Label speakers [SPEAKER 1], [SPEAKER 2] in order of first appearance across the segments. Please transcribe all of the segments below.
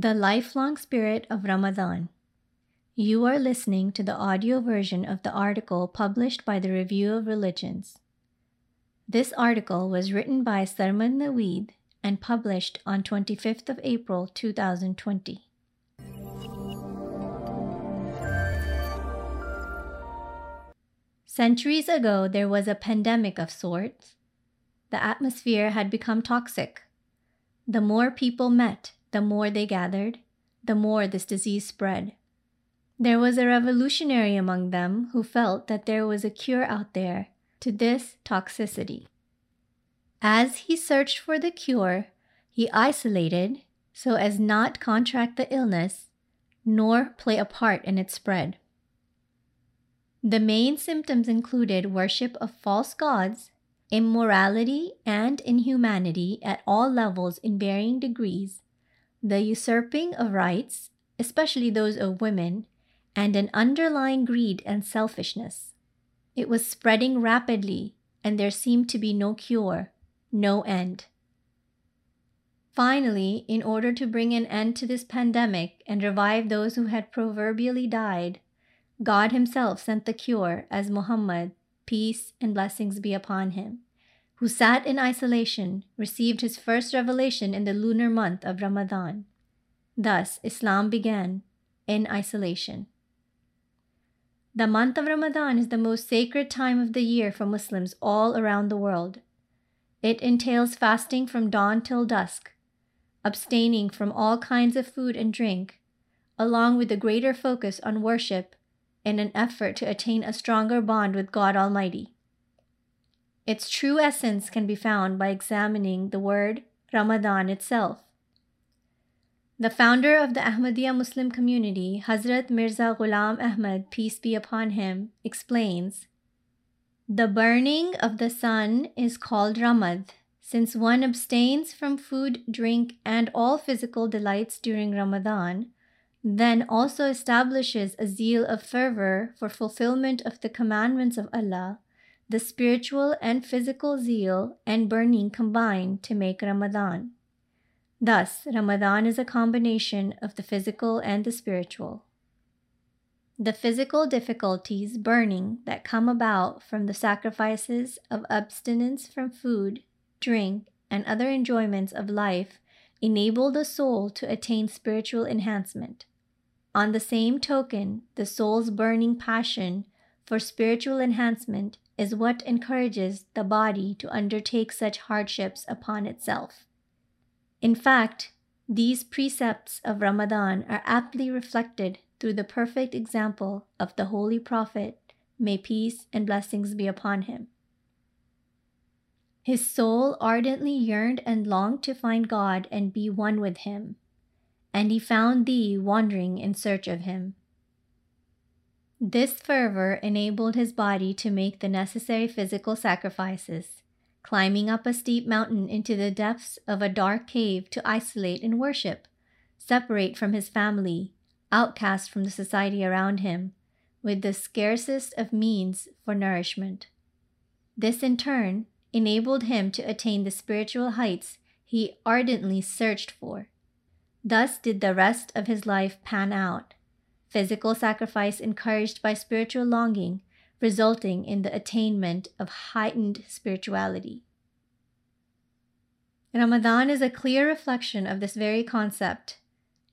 [SPEAKER 1] The Lifelong Spirit of Ramadan. You are listening to the audio version of the article published by the Review of Religions. This article was written by Sarmad Naveed and published on 25th of April 2020. Centuries ago, there was a pandemic of sorts. The atmosphere had become toxic. The more people met, the more they gathered, the more this disease spread. There was a revolutionary among them who felt that there was a cure out there to this toxicity. As he searched for the cure, he isolated so as not contract the illness nor play a part in its spread. The main symptoms included worship of false gods, immorality and inhumanity at all levels in varying degrees, the usurping of rights, especially those of women, and an underlying greed and selfishness. It was spreading rapidly, and there seemed to be no cure, no end. Finally, in order to bring an end to this pandemic and revive those who had proverbially died, God Himself sent the cure as Muhammad, peace and blessings be upon him who sat in isolation, received his first revelation in the lunar month of Ramadan. Thus, Islam began in isolation. The month of Ramadan is the most sacred time of the year for Muslims all around the world. It entails fasting from dawn till dusk, abstaining from all kinds of food and drink, along with a greater focus on worship in an effort to attain a stronger bond with God Almighty. Its true essence can be found by examining the word Ramadan itself. The founder of the Ahmadiyya Muslim community, Hazrat Mirza Ghulam Ahmad, peace be upon him, explains The burning of the sun is called Ramad, since one abstains from food, drink, and all physical delights during Ramadan, then also establishes a zeal of fervor for fulfillment of the commandments of Allah the spiritual and physical zeal and burning combine to make Ramadan. Thus, Ramadan is a combination of the physical and the spiritual. The physical difficulties, burning, that come about from the sacrifices of abstinence from food, drink, and other enjoyments of life enable the soul to attain spiritual enhancement. On the same token, the soul's burning passion for spiritual enhancement is what encourages the body to undertake such hardships upon itself. In fact, these precepts of Ramadan are aptly reflected through the perfect example of the Holy Prophet, may peace and blessings be upon him. His soul ardently yearned and longed to find God and be one with him, and he found thee wandering in search of him. This fervor enabled his body to make the necessary physical sacrifices, climbing up a steep mountain into the depths of a dark cave to isolate and worship, separate from his family, outcast from the society around him, with the scarcest of means for nourishment. This in turn enabled him to attain the spiritual heights he ardently searched for. Thus did the rest of his life pan out physical sacrifice encouraged by spiritual longing, resulting in the attainment of heightened spirituality. Ramadan is a clear reflection of this very concept.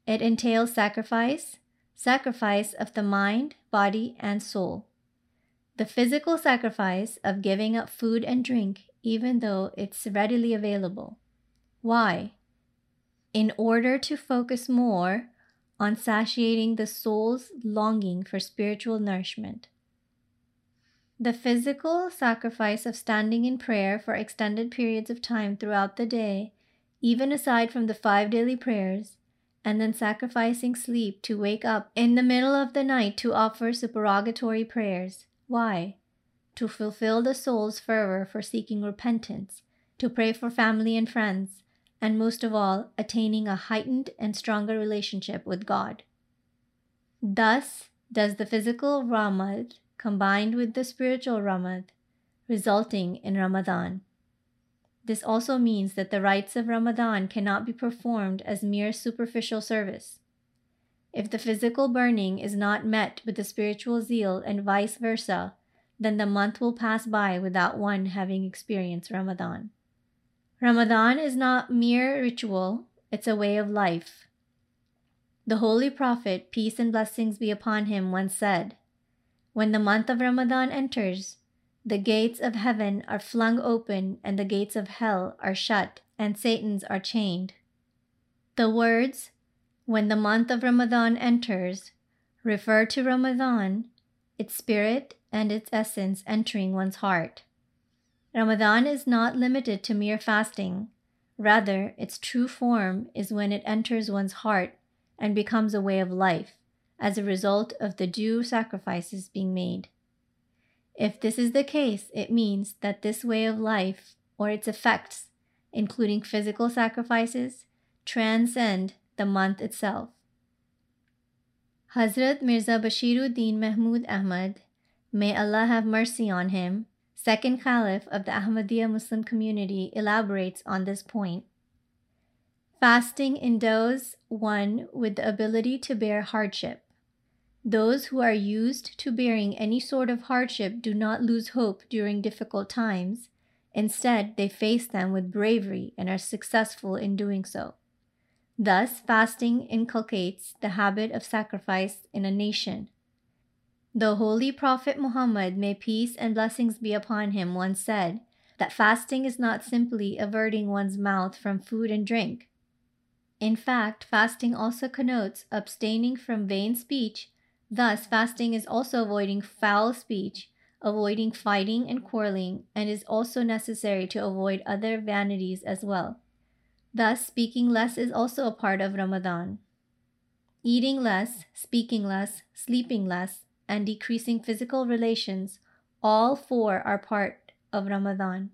[SPEAKER 1] It entails sacrifice, sacrifice of the mind, body, and soul. The physical sacrifice of giving up food and drink, even though it's readily available. Why? In order to focus more on satiating the soul's longing for spiritual nourishment. The physical sacrifice of standing in prayer for extended periods of time throughout the day, even aside from the five daily prayers, and then sacrificing sleep to wake up in the middle of the night to offer supererogatory prayers. Why? To fulfill the soul's fervor for seeking repentance, to pray for family and friends, and most of all, attaining a heightened and stronger relationship with God. Thus does the physical Ramad combined with the spiritual Ramad, resulting in Ramadan. this also means that the rites of Ramadan cannot be performed as mere superficial service. If the physical burning is not met with the spiritual zeal and vice versa, then the month will pass by without one having experienced Ramadan. Ramadan is not mere ritual, it's a way of life. The Holy Prophet, peace and blessings be upon him, once said, When the month of Ramadan enters, the gates of heaven are flung open and the gates of hell are shut and Satan's are chained. The words, when the month of Ramadan enters, refer to Ramadan, its spirit and its essence entering one's heart. Ramadan is not limited to mere fasting. Rather, its true form is when it enters one's heart and becomes a way of life as a result of the due sacrifices being made. If this is the case, it means that this way of life or its effects, including physical sacrifices, transcend the month itself. Hazrat Mirza Bashiruddin Mahmud Ahmad, may Allah have mercy on him, second Caliph of the Ahmadiyya Muslim community, elaborates on this point. Fasting endows one with the ability to bear hardship. Those who are used to bearing any sort of hardship do not lose hope during difficult times. Instead, they face them with bravery and are successful in doing so. Thus, fasting inculcates the habit of sacrifice in a nation. The Holy Prophet Muhammad, may peace and blessings be upon him, once said that fasting is not simply averting one's mouth from food and drink. In fact, fasting also connotes abstaining from vain speech Thus, fasting is also avoiding foul speech, avoiding fighting and quarreling, and is also necessary to avoid other vanities as well. Thus, speaking less is also a part of Ramadan. Eating less, speaking less, sleeping less, and decreasing physical relations, all four are part of Ramadan.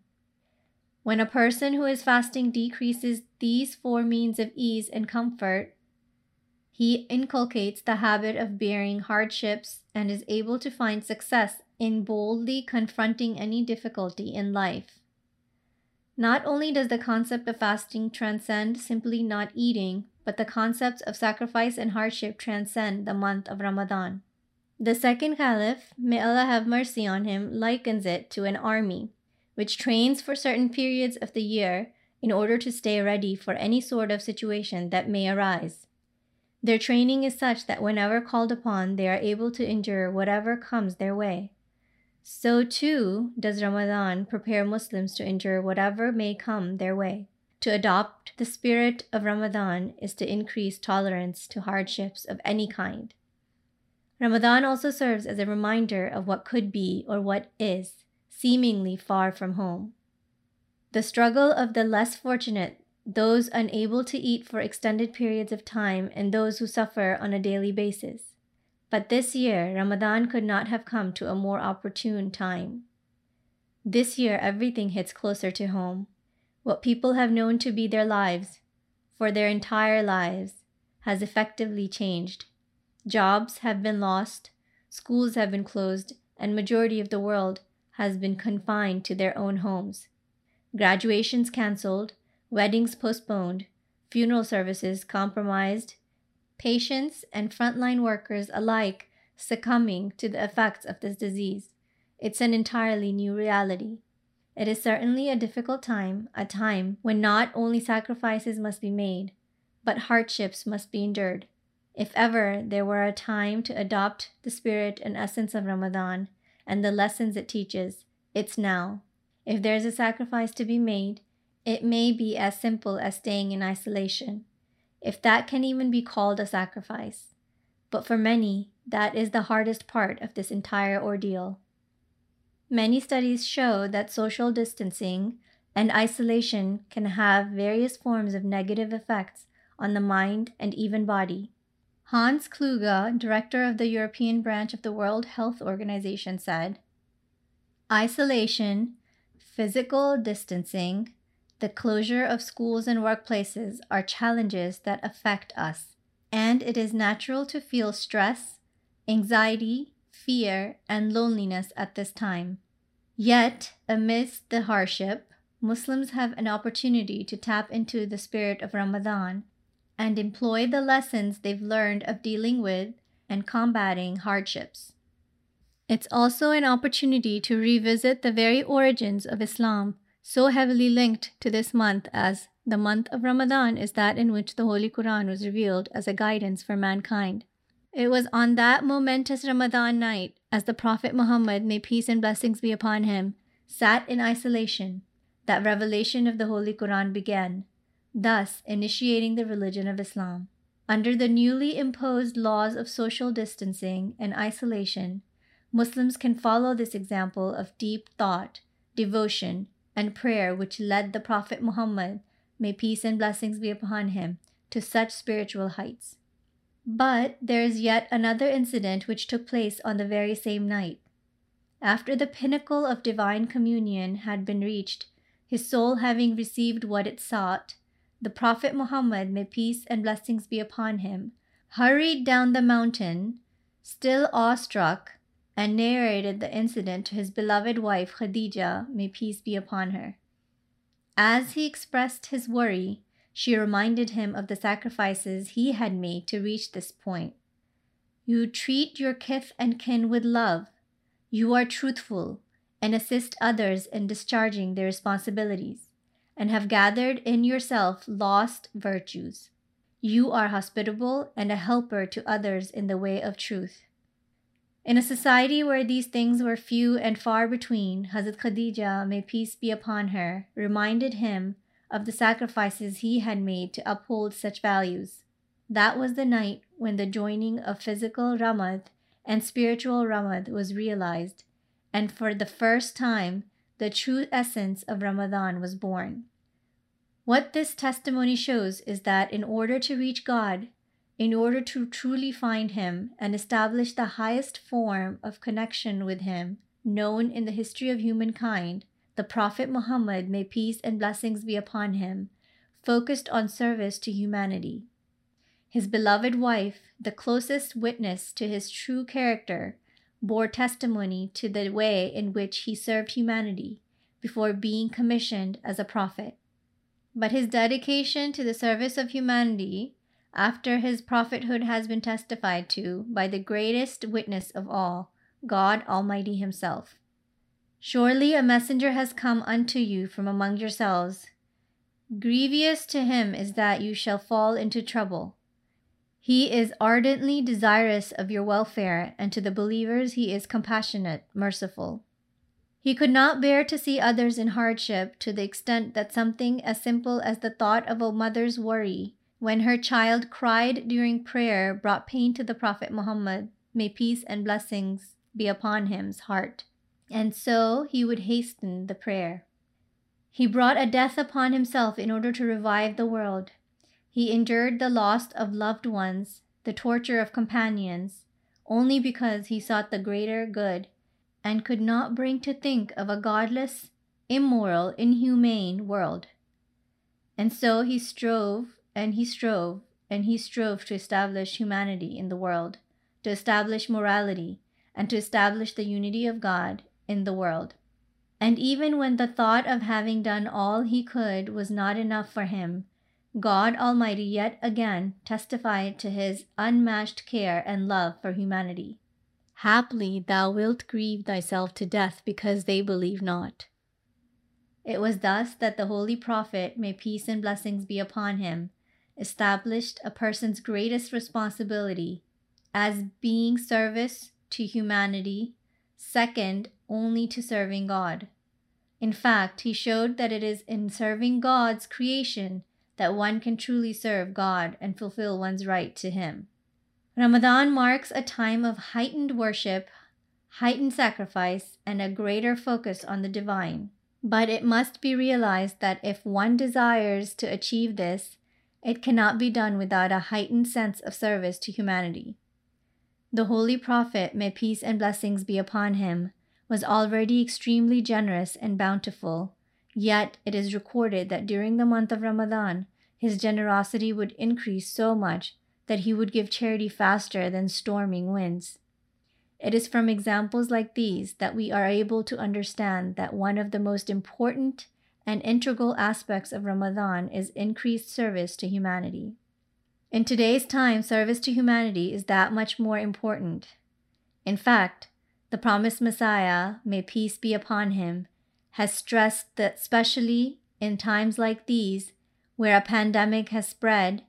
[SPEAKER 1] When a person who is fasting decreases these four means of ease and comfort, he inculcates the habit of bearing hardships and is able to find success in boldly confronting any difficulty in life. Not only does the concept of fasting transcend simply not eating, but the concepts of sacrifice and hardship transcend the month of Ramadan. The second caliph, may Allah have mercy on him, likens it to an army, which trains for certain periods of the year in order to stay ready for any sort of situation that may arise. Their training is such that whenever called upon, they are able to endure whatever comes their way. So too does Ramadan prepare Muslims to endure whatever may come their way. To adopt the spirit of Ramadan is to increase tolerance to hardships of any kind. Ramadan also serves as a reminder of what could be or what is, seemingly far from home. The struggle of the less fortunate those unable to eat for extended periods of time, and those who suffer on a daily basis. But this year, Ramadan could not have come to a more opportune time. This year, everything hits closer to home. What people have known to be their lives, for their entire lives, has effectively changed. Jobs have been lost, schools have been closed, and majority of the world has been confined to their own homes. Graduations cancelled, weddings postponed, funeral services compromised, patients and frontline workers alike succumbing to the effects of this disease. It's an entirely new reality. It is certainly a difficult time, a time when not only sacrifices must be made, but hardships must be endured. If ever there were a time to adopt the spirit and essence of Ramadan and the lessons it teaches, it's now. If there is a sacrifice to be made, it may be as simple as staying in isolation, if that can even be called a sacrifice. But for many, that is the hardest part of this entire ordeal. Many studies show that social distancing and isolation can have various forms of negative effects on the mind and even body. Hans Kluge, director of the European branch of the World Health Organization, said Isolation, physical distancing, the closure of schools and workplaces are challenges that affect us, and it is natural to feel stress, anxiety, fear, and loneliness at this time. Yet, amidst the hardship, Muslims have an opportunity to tap into the spirit of Ramadan and employ the lessons they've learned of dealing with and combating hardships. It's also an opportunity to revisit the very origins of Islam, so heavily linked to this month as the month of Ramadan is that in which the Holy Quran was revealed as a guidance for mankind. It was on that momentous Ramadan night, as the Prophet Muhammad, may peace and blessings be upon him, sat in isolation, that revelation of the Holy Quran began, thus initiating the religion of Islam. Under the newly imposed laws of social distancing and isolation, Muslims can follow this example of deep thought, devotion, and prayer which led the Prophet Muhammad, may peace and blessings be upon him, to such spiritual heights. But there is yet another incident which took place on the very same night. After the pinnacle of divine communion had been reached, his soul having received what it sought, the Prophet Muhammad, may peace and blessings be upon him, hurried down the mountain, still awestruck, and narrated the incident to his beloved wife Khadija, may peace be upon her. As he expressed his worry, she reminded him of the sacrifices he had made to reach this point. You treat your kith and kin with love. You are truthful and assist others in discharging their responsibilities, and have gathered in yourself lost virtues. You are hospitable and a helper to others in the way of truth. In a society where these things were few and far between, Hazrat Khadija, may peace be upon her, reminded him of the sacrifices he had made to uphold such values. That was the night when the joining of physical Ramad and spiritual Ramad was realized, and for the first time, the true essence of Ramadan was born. What this testimony shows is that in order to reach God, in order to truly find Him and establish the highest form of connection with Him known in the history of humankind, the Prophet Muhammad, may peace and blessings be upon him, focused on service to humanity. His beloved wife, the closest witness to his true character, bore testimony to the way in which he served humanity before being commissioned as a prophet. But his dedication to the service of humanity after his prophethood has been testified to by the greatest witness of all, God Almighty Himself. Surely a messenger has come unto you from among yourselves. Grievous to him is that you shall fall into trouble. He is ardently desirous of your welfare, and to the believers he is compassionate, merciful. He could not bear to see others in hardship to the extent that something as simple as the thought of a mother's worry when her child cried during prayer brought pain to the Prophet Muhammad, may peace and blessings be upon him's heart. And so he would hasten the prayer. He brought a death upon himself in order to revive the world. He endured the loss of loved ones, the torture of companions, only because he sought the greater good and could not bring to think of a godless, immoral, inhumane world. And so he strove and he strove, and he strove to establish humanity in the world, to establish morality, and to establish the unity of God in the world. And even when the thought of having done all he could was not enough for him, God Almighty yet again testified to his unmatched care and love for humanity. Haply thou wilt grieve thyself to death because they believe not. It was thus that the Holy Prophet, may peace and blessings be upon him, established a person's greatest responsibility as being service to humanity, second only to serving God. In fact, he showed that it is in serving God's creation that one can truly serve God and fulfill one's right to Him. Ramadan marks a time of heightened worship, heightened sacrifice, and a greater focus on the divine. But it must be realized that if one desires to achieve this, it cannot be done without a heightened sense of service to humanity. The Holy Prophet, may peace and blessings be upon him, was already extremely generous and bountiful, yet it is recorded that during the month of Ramadan, his generosity would increase so much that he would give charity faster than storming winds. It is from examples like these that we are able to understand that one of the most important and integral aspects of Ramadan is increased service to humanity. In today's time, service to humanity is that much more important. In fact, the promised Messiah, may peace be upon him, has stressed that, especially in times like these, where a pandemic has spread,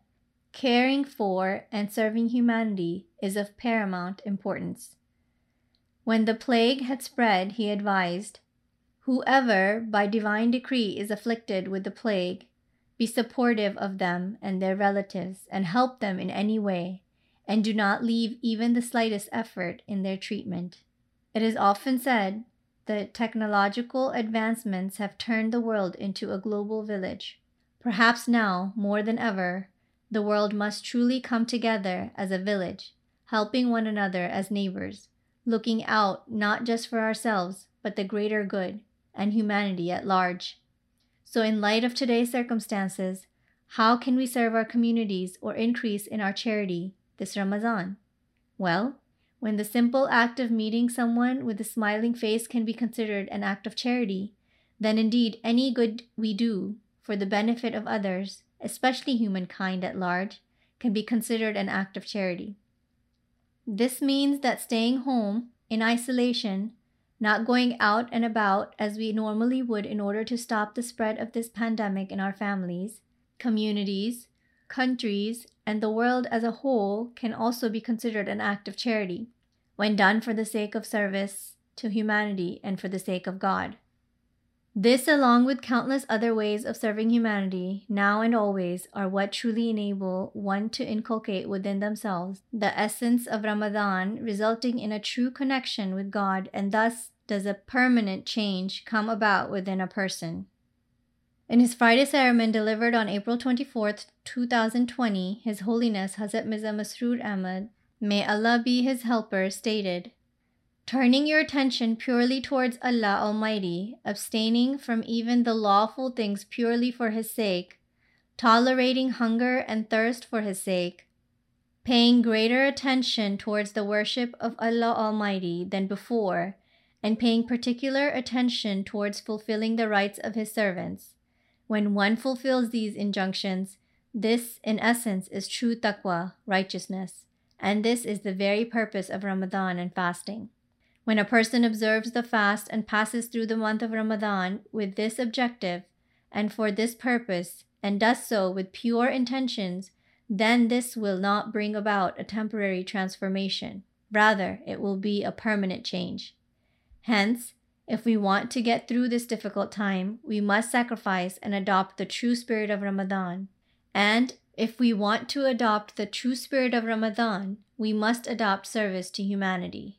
[SPEAKER 1] caring for and serving humanity is of paramount importance. When the plague had spread, he advised Whoever by divine decree is afflicted with the plague, be supportive of them and their relatives and help them in any way, and do not leave even the slightest effort in their treatment. It is often said that technological advancements have turned the world into a global village. Perhaps now, more than ever, the world must truly come together as a village, helping one another as neighbors, looking out not just for ourselves, but the greater good and humanity at large. So, in light of today's circumstances, how can we serve our communities or increase in our charity this Ramadan? Well, when the simple act of meeting someone with a smiling face can be considered an act of charity, then indeed any good we do for the benefit of others, especially humankind at large, can be considered an act of charity. This means that staying home in isolation, not going out and about as we normally would in order to stop the spread of this pandemic in our families, communities, countries, and the world as a whole can also be considered an act of charity when done for the sake of service to humanity and for the sake of God. This, along with countless other ways of serving humanity, now and always, are what truly enable one to inculcate within themselves the essence of Ramadan, resulting in a true connection with God, and thus does a permanent change come about within a person. In his Friday sermon delivered on April 24, 2020, His Holiness Hazrat Mirza Masroor Ahmad, may Allah be his helper, stated, Turning your attention purely towards Allah Almighty, abstaining from even the lawful things purely for His sake, tolerating hunger and thirst for His sake, paying greater attention towards the worship of Allah Almighty than before, and paying particular attention towards fulfilling the rights of His servants. When one fulfills these injunctions, this in essence is true taqwa, righteousness, and this is the very purpose of Ramadan and fasting. When a person observes the fast and passes through the month of Ramadan with this objective and for this purpose, and does so with pure intentions, then this will not bring about a temporary transformation. Rather, it will be a permanent change. Hence, if we want to get through this difficult time, we must sacrifice and adopt the true spirit of Ramadan. And if we want to adopt the true spirit of Ramadan, we must adopt service to humanity.